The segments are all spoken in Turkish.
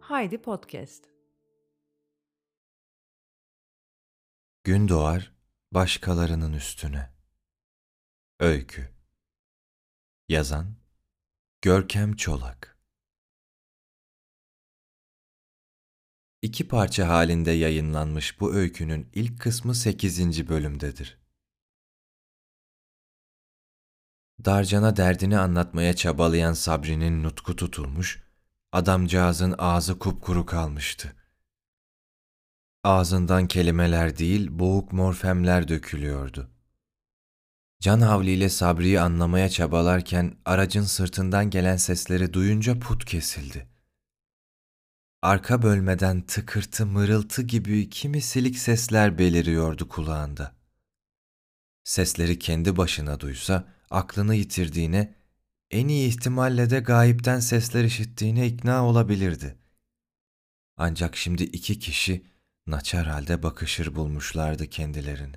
Haydi Podcast. Gün doğar başkalarının üstüne. Öykü Yazan Görkem Çolak İki parça halinde yayınlanmış bu öykünün ilk kısmı 8. bölümdedir. Darcan'a derdini anlatmaya çabalayan Sabri'nin nutku tutulmuş, adamcağızın ağzı kupkuru kalmıştı. Ağzından kelimeler değil, boğuk morfemler dökülüyordu. Can havliyle Sabri'yi anlamaya çabalarken aracın sırtından gelen sesleri duyunca put kesildi. Arka bölmeden tıkırtı mırıltı gibi kimi silik sesler beliriyordu kulağında. Sesleri kendi başına duysa aklını yitirdiğine, en iyi ihtimalle de gayipten sesler işittiğine ikna olabilirdi. Ancak şimdi iki kişi naçar halde bakışır bulmuşlardı kendilerini.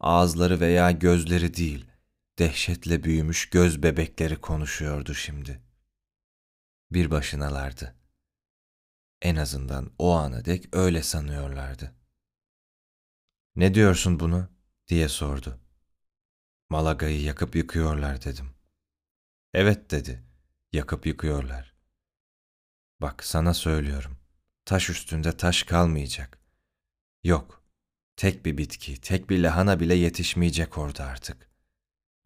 Ağızları veya gözleri değil, dehşetle büyümüş göz bebekleri konuşuyordu şimdi. Bir başınalardı. En azından o ana dek öyle sanıyorlardı. Ne diyorsun bunu? diye sordu. Malaga'yı yakıp yıkıyorlar dedim. Evet dedi, yakıp yıkıyorlar. Bak sana söylüyorum, taş üstünde taş kalmayacak. Yok, tek bir bitki, tek bir lahana bile yetişmeyecek orada artık.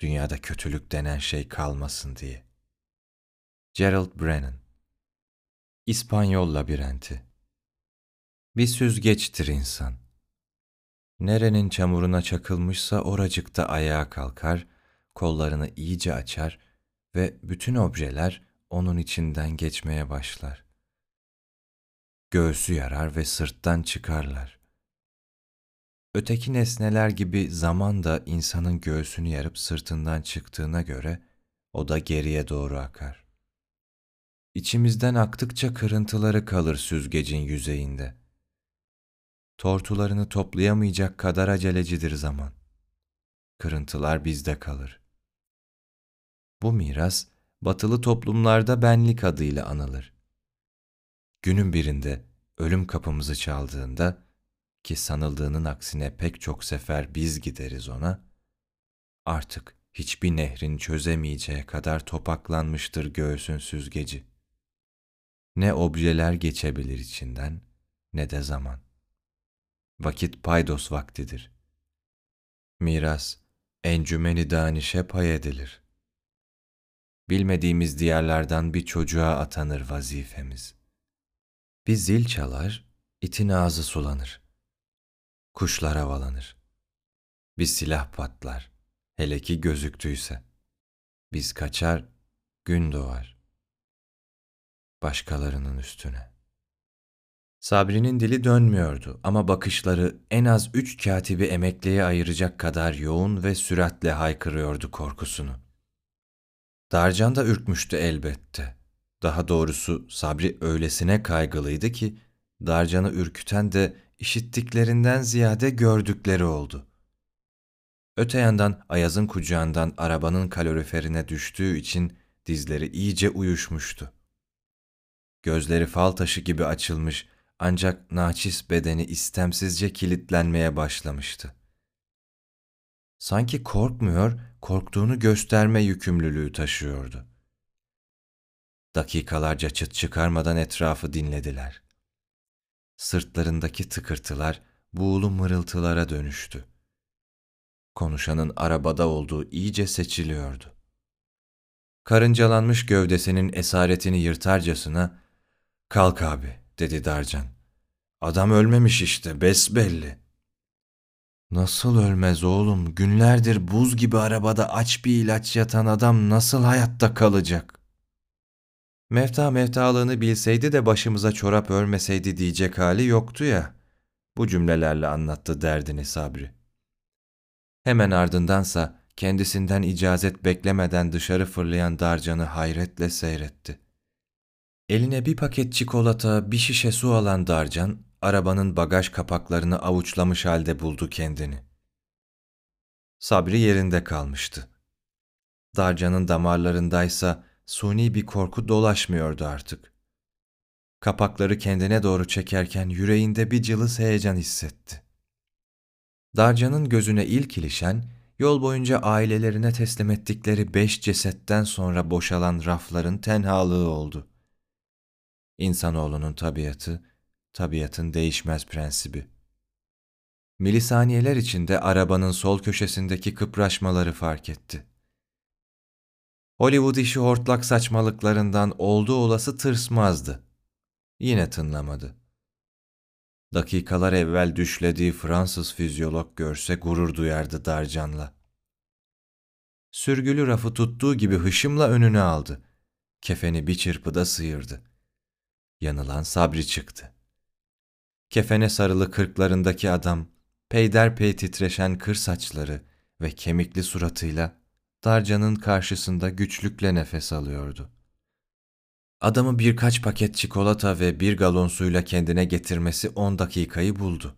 Dünyada kötülük denen şey kalmasın diye. Gerald Brennan İspanyol labirenti Bir süzgeçtir insan. Nerenin çamuruna çakılmışsa oracıkta ayağa kalkar, kollarını iyice açar ve bütün objeler onun içinden geçmeye başlar. Göğsü yarar ve sırttan çıkarlar. Öteki nesneler gibi zaman da insanın göğsünü yarıp sırtından çıktığına göre o da geriye doğru akar. İçimizden aktıkça kırıntıları kalır süzgecin yüzeyinde. Tortularını toplayamayacak kadar acelecidir zaman. Kırıntılar bizde kalır. Bu miras batılı toplumlarda benlik adıyla anılır. Günün birinde ölüm kapımızı çaldığında ki sanıldığının aksine pek çok sefer biz gideriz ona, artık hiçbir nehrin çözemeyeceği kadar topaklanmıştır göğsün süzgeci. Ne objeler geçebilir içinden ne de zaman. Vakit paydos vaktidir. Miras, encümeni danişe pay edilir. Bilmediğimiz diyarlardan bir çocuğa atanır vazifemiz. Bir zil çalar, itin ağzı sulanır. Kuşlar havalanır. Bir silah patlar, hele ki gözüktüyse. Biz kaçar, gün doğar. Başkalarının üstüne. Sabri'nin dili dönmüyordu ama bakışları en az üç katibi emekliye ayıracak kadar yoğun ve süratle haykırıyordu korkusunu. Darcan da ürkmüştü elbette. Daha doğrusu Sabri öylesine kaygılıydı ki Darcan'ı ürküten de işittiklerinden ziyade gördükleri oldu. Öte yandan Ayaz'ın kucağından arabanın kaloriferine düştüğü için dizleri iyice uyuşmuştu. Gözleri fal taşı gibi açılmış ancak naçiz bedeni istemsizce kilitlenmeye başlamıştı. Sanki korkmuyor, korktuğunu gösterme yükümlülüğü taşıyordu. Dakikalarca çıt çıkarmadan etrafı dinlediler. Sırtlarındaki tıkırtılar buğulu mırıltılara dönüştü. Konuşanın arabada olduğu iyice seçiliyordu. Karıncalanmış gövdesinin esaretini yırtarcasına ''Kalk abi'' dedi Darcan. ''Adam ölmemiş işte besbelli.'' Nasıl ölmez oğlum? Günlerdir buz gibi arabada aç bir ilaç yatan adam nasıl hayatta kalacak? Mefta meftalığını bilseydi de başımıza çorap örmeseydi diyecek hali yoktu ya. Bu cümlelerle anlattı derdini Sabri. Hemen ardındansa kendisinden icazet beklemeden dışarı fırlayan Darcan'ı hayretle seyretti. Eline bir paket çikolata, bir şişe su alan Darcan, arabanın bagaj kapaklarını avuçlamış halde buldu kendini. Sabri yerinde kalmıştı. Darcan'ın damarlarındaysa suni bir korku dolaşmıyordu artık. Kapakları kendine doğru çekerken yüreğinde bir cılız heyecan hissetti. Darcan'ın gözüne ilk ilişen, yol boyunca ailelerine teslim ettikleri beş cesetten sonra boşalan rafların tenhalığı oldu. İnsanoğlunun tabiatı, tabiatın değişmez prensibi. Milisaniyeler içinde arabanın sol köşesindeki kıpraşmaları fark etti. Hollywood işi hortlak saçmalıklarından olduğu olası tırsmazdı. Yine tınlamadı. Dakikalar evvel düşlediği Fransız fizyolog görse gurur duyardı Darcan'la. Sürgülü rafı tuttuğu gibi hışımla önüne aldı. Kefeni bir çırpıda sıyırdı. Yanılan Sabri çıktı. Kefene sarılı kırklarındaki adam, peyderpey titreşen kır saçları ve kemikli suratıyla Darcan'ın karşısında güçlükle nefes alıyordu. Adamı birkaç paket çikolata ve bir galon suyla kendine getirmesi on dakikayı buldu.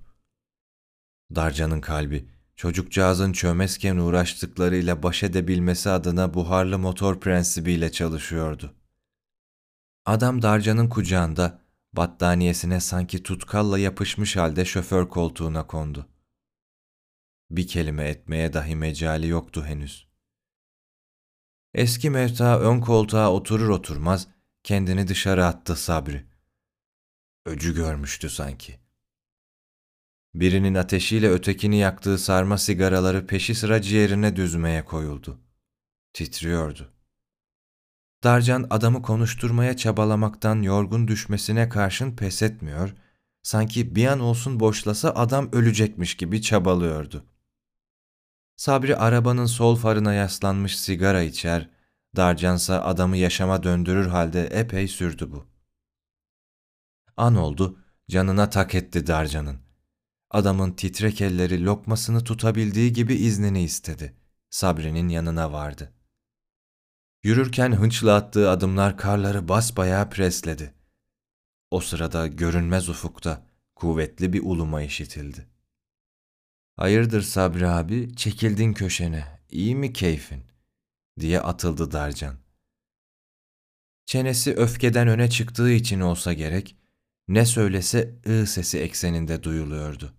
Darcan'ın kalbi, çocukcağızın çömezken uğraştıklarıyla baş edebilmesi adına buharlı motor prensibiyle çalışıyordu. Adam Darcan'ın kucağında, battaniyesine sanki tutkalla yapışmış halde şoför koltuğuna kondu. Bir kelime etmeye dahi mecali yoktu henüz. Eski mevta ön koltuğa oturur oturmaz kendini dışarı attı Sabri. Öcü görmüştü sanki. Birinin ateşiyle ötekini yaktığı sarma sigaraları peşi sıra ciğerine düzmeye koyuldu. Titriyordu. Darcan adamı konuşturmaya çabalamaktan yorgun düşmesine karşın pes etmiyor, sanki bir an olsun boşlasa adam ölecekmiş gibi çabalıyordu. Sabri arabanın sol farına yaslanmış sigara içer, Darcansa adamı yaşama döndürür halde epey sürdü bu. An oldu, canına tak etti Darcan'ın. Adamın titrek elleri lokmasını tutabildiği gibi iznini istedi. Sabri'nin yanına vardı. Yürürken hınçla attığı adımlar karları basbayağı presledi. O sırada görünmez ufukta kuvvetli bir uluma işitildi. Hayırdır Sabri abi, çekildin köşene, iyi mi keyfin? diye atıldı Darcan. Çenesi öfkeden öne çıktığı için olsa gerek, ne söylese ı sesi ekseninde duyuluyordu.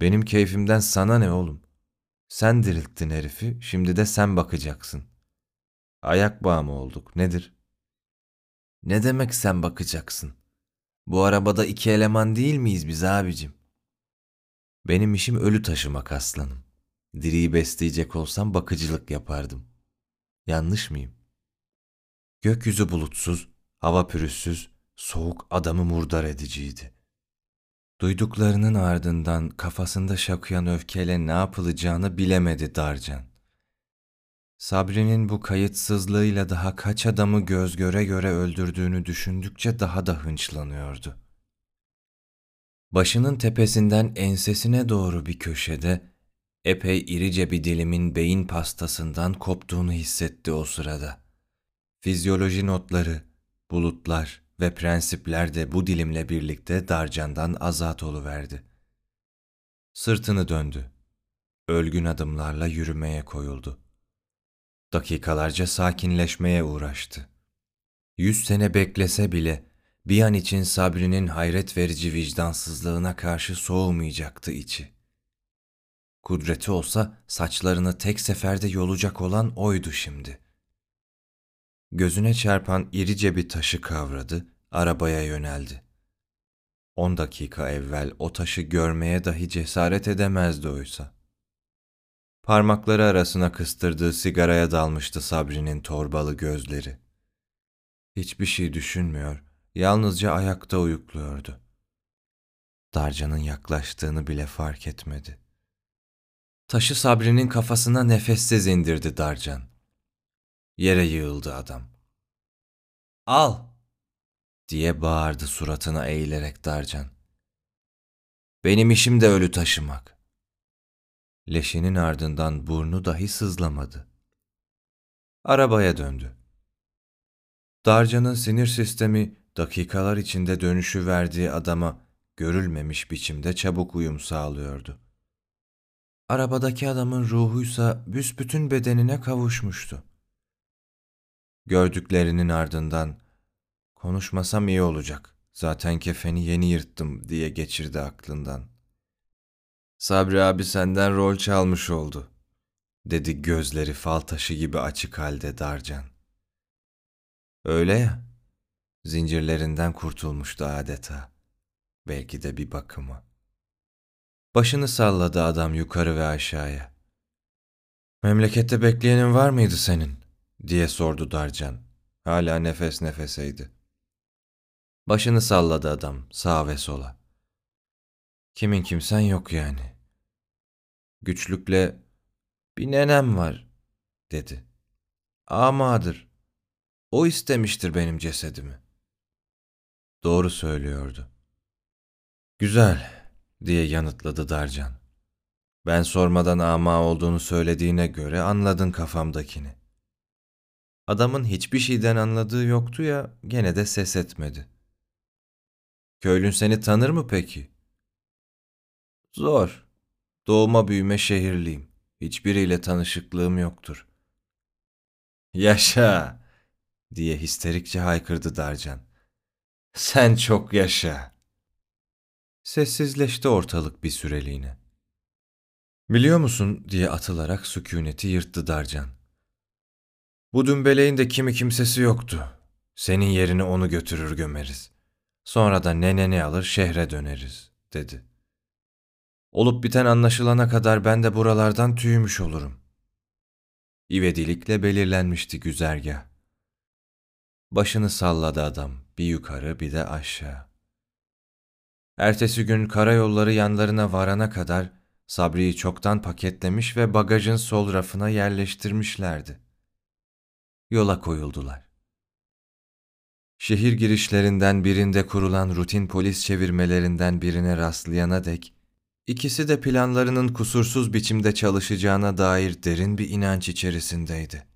Benim keyfimden sana ne oğlum? Sen dirilttin herifi, şimdi de sen bakacaksın. Ayak bağı mı olduk, nedir? Ne demek sen bakacaksın? Bu arabada iki eleman değil miyiz biz abicim? Benim işim ölü taşımak aslanım. Diriyi besleyecek olsam bakıcılık yapardım. Yanlış mıyım? Gökyüzü bulutsuz, hava pürüzsüz, soğuk adamı murdar ediciydi. Duyduklarının ardından kafasında şakıyan öfkeyle ne yapılacağını bilemedi Darcan. Sabri'nin bu kayıtsızlığıyla daha kaç adamı göz göre göre öldürdüğünü düşündükçe daha da hınçlanıyordu. Başının tepesinden ensesine doğru bir köşede epey irice bir dilimin beyin pastasından koptuğunu hissetti o sırada. Fizyoloji notları, bulutlar ve prensipler de bu dilimle birlikte darcandan azat oluverdi. Sırtını döndü. Ölgün adımlarla yürümeye koyuldu. Dakikalarca sakinleşmeye uğraştı. Yüz sene beklese bile bir an için Sabri'nin hayret verici vicdansızlığına karşı soğumayacaktı içi. Kudreti olsa saçlarını tek seferde yolacak olan oydu şimdi. Gözüne çarpan irice bir taşı kavradı, arabaya yöneldi. On dakika evvel o taşı görmeye dahi cesaret edemezdi oysa. Parmakları arasına kıstırdığı sigaraya dalmıştı Sabri'nin torbalı gözleri. Hiçbir şey düşünmüyor, yalnızca ayakta uyukluyordu. Darcan'ın yaklaştığını bile fark etmedi. Taşı Sabri'nin kafasına nefessiz indirdi Darcan. Yere yığıldı adam. Al! diye bağırdı suratına eğilerek Darcan. Benim işim de ölü taşımak. Leşinin ardından burnu dahi sızlamadı. Arabaya döndü. Darcan'ın sinir sistemi dakikalar içinde dönüşü verdiği adama görülmemiş biçimde çabuk uyum sağlıyordu. arabadaki adamın ruhuysa büsbütün bedenine kavuşmuştu. Gördüklerinin ardından konuşmasam iyi olacak. Zaten kefeni yeni yırttım diye geçirdi aklından. Sabri abi senden rol çalmış oldu, dedi gözleri fal taşı gibi açık halde Darcan. Öyle ya, zincirlerinden kurtulmuştu adeta. Belki de bir bakıma. Başını salladı adam yukarı ve aşağıya. Memlekette bekleyenin var mıydı senin? diye sordu Darcan. Hala nefes nefeseydi. Başını salladı adam sağa ve sola. Kimin kimsen yok yani. Güçlükle bir nenem var dedi. Amadır. O istemiştir benim cesedimi. Doğru söylüyordu. Güzel diye yanıtladı Darcan. Ben sormadan ama olduğunu söylediğine göre anladın kafamdakini. Adamın hiçbir şeyden anladığı yoktu ya gene de ses etmedi. Köylün seni tanır mı peki? Zor. Doğuma büyüme şehirliyim. Hiçbiriyle tanışıklığım yoktur. Yaşa! diye histerikçe haykırdı Darcan. Sen çok yaşa. Sessizleşti ortalık bir süreliğine. Biliyor musun diye atılarak sükuneti yırttı Darcan. Bu dümbeleğin de kimi kimsesi yoktu. Senin yerine onu götürür gömeriz. Sonra da neneni alır şehre döneriz, dedi. Olup biten anlaşılana kadar ben de buralardan tüymüş olurum. İvedilikle belirlenmişti güzergah. Başını salladı adam, bir yukarı bir de aşağı. Ertesi gün karayolları yanlarına varana kadar Sabri'yi çoktan paketlemiş ve bagajın sol rafına yerleştirmişlerdi. Yola koyuldular. Şehir girişlerinden birinde kurulan rutin polis çevirmelerinden birine rastlayana dek, ikisi de planlarının kusursuz biçimde çalışacağına dair derin bir inanç içerisindeydi.